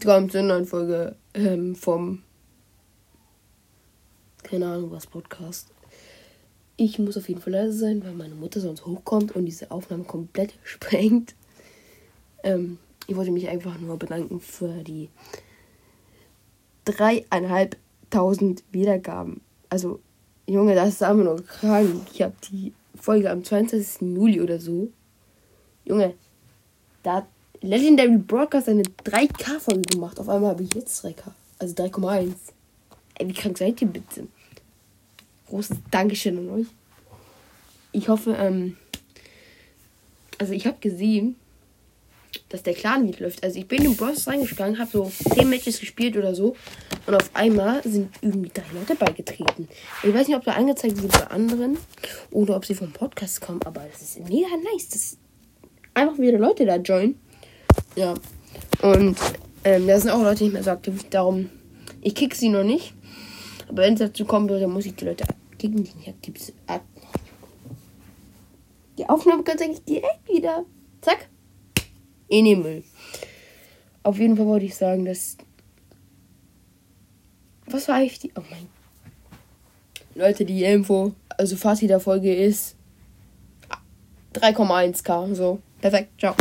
Willkommen zur neuen Folge ähm, vom. Keine Ahnung, was Podcast. Ich muss auf jeden Fall leise sein, weil meine Mutter sonst hochkommt und diese Aufnahme komplett sprengt. Ähm, ich wollte mich einfach nur bedanken für die dreieinhalbtausend Wiedergaben. Also, Junge, das ist einfach nur krank. Ich habe die Folge am 20. Juli oder so. Junge, da Legendary Broadcast eine 3K-Folge gemacht. Auf einmal habe ich jetzt 3K. Also 3,1. Ey, wie krank seid ihr bitte? Großes Dankeschön an euch. Ich hoffe, ähm. Also ich habe gesehen, dass der Clan nicht läuft. Also ich bin in Bros reingegangen, habe so 10 Matches gespielt oder so. Und auf einmal sind irgendwie drei Leute beigetreten. Ich weiß nicht, ob da angezeigt wird bei anderen oder ob sie vom Podcast kommen, aber das ist mega nice. Das einfach wieder Leute da joinen. Ja. Und ähm, da sind auch Leute nicht mehr so aktiv. Darum, ich kick sie noch nicht. Aber wenn es dazu kommen würde, muss ich die Leute kicken, die nicht aktiv sind. Die Aufnahme kommt eigentlich direkt wieder. Zack. In den Müll. Auf jeden Fall wollte ich sagen, dass. Was war eigentlich die. Oh mein. Leute, die Info. Also Fazit der Folge ist 3,1k. So. Perfekt. Ciao.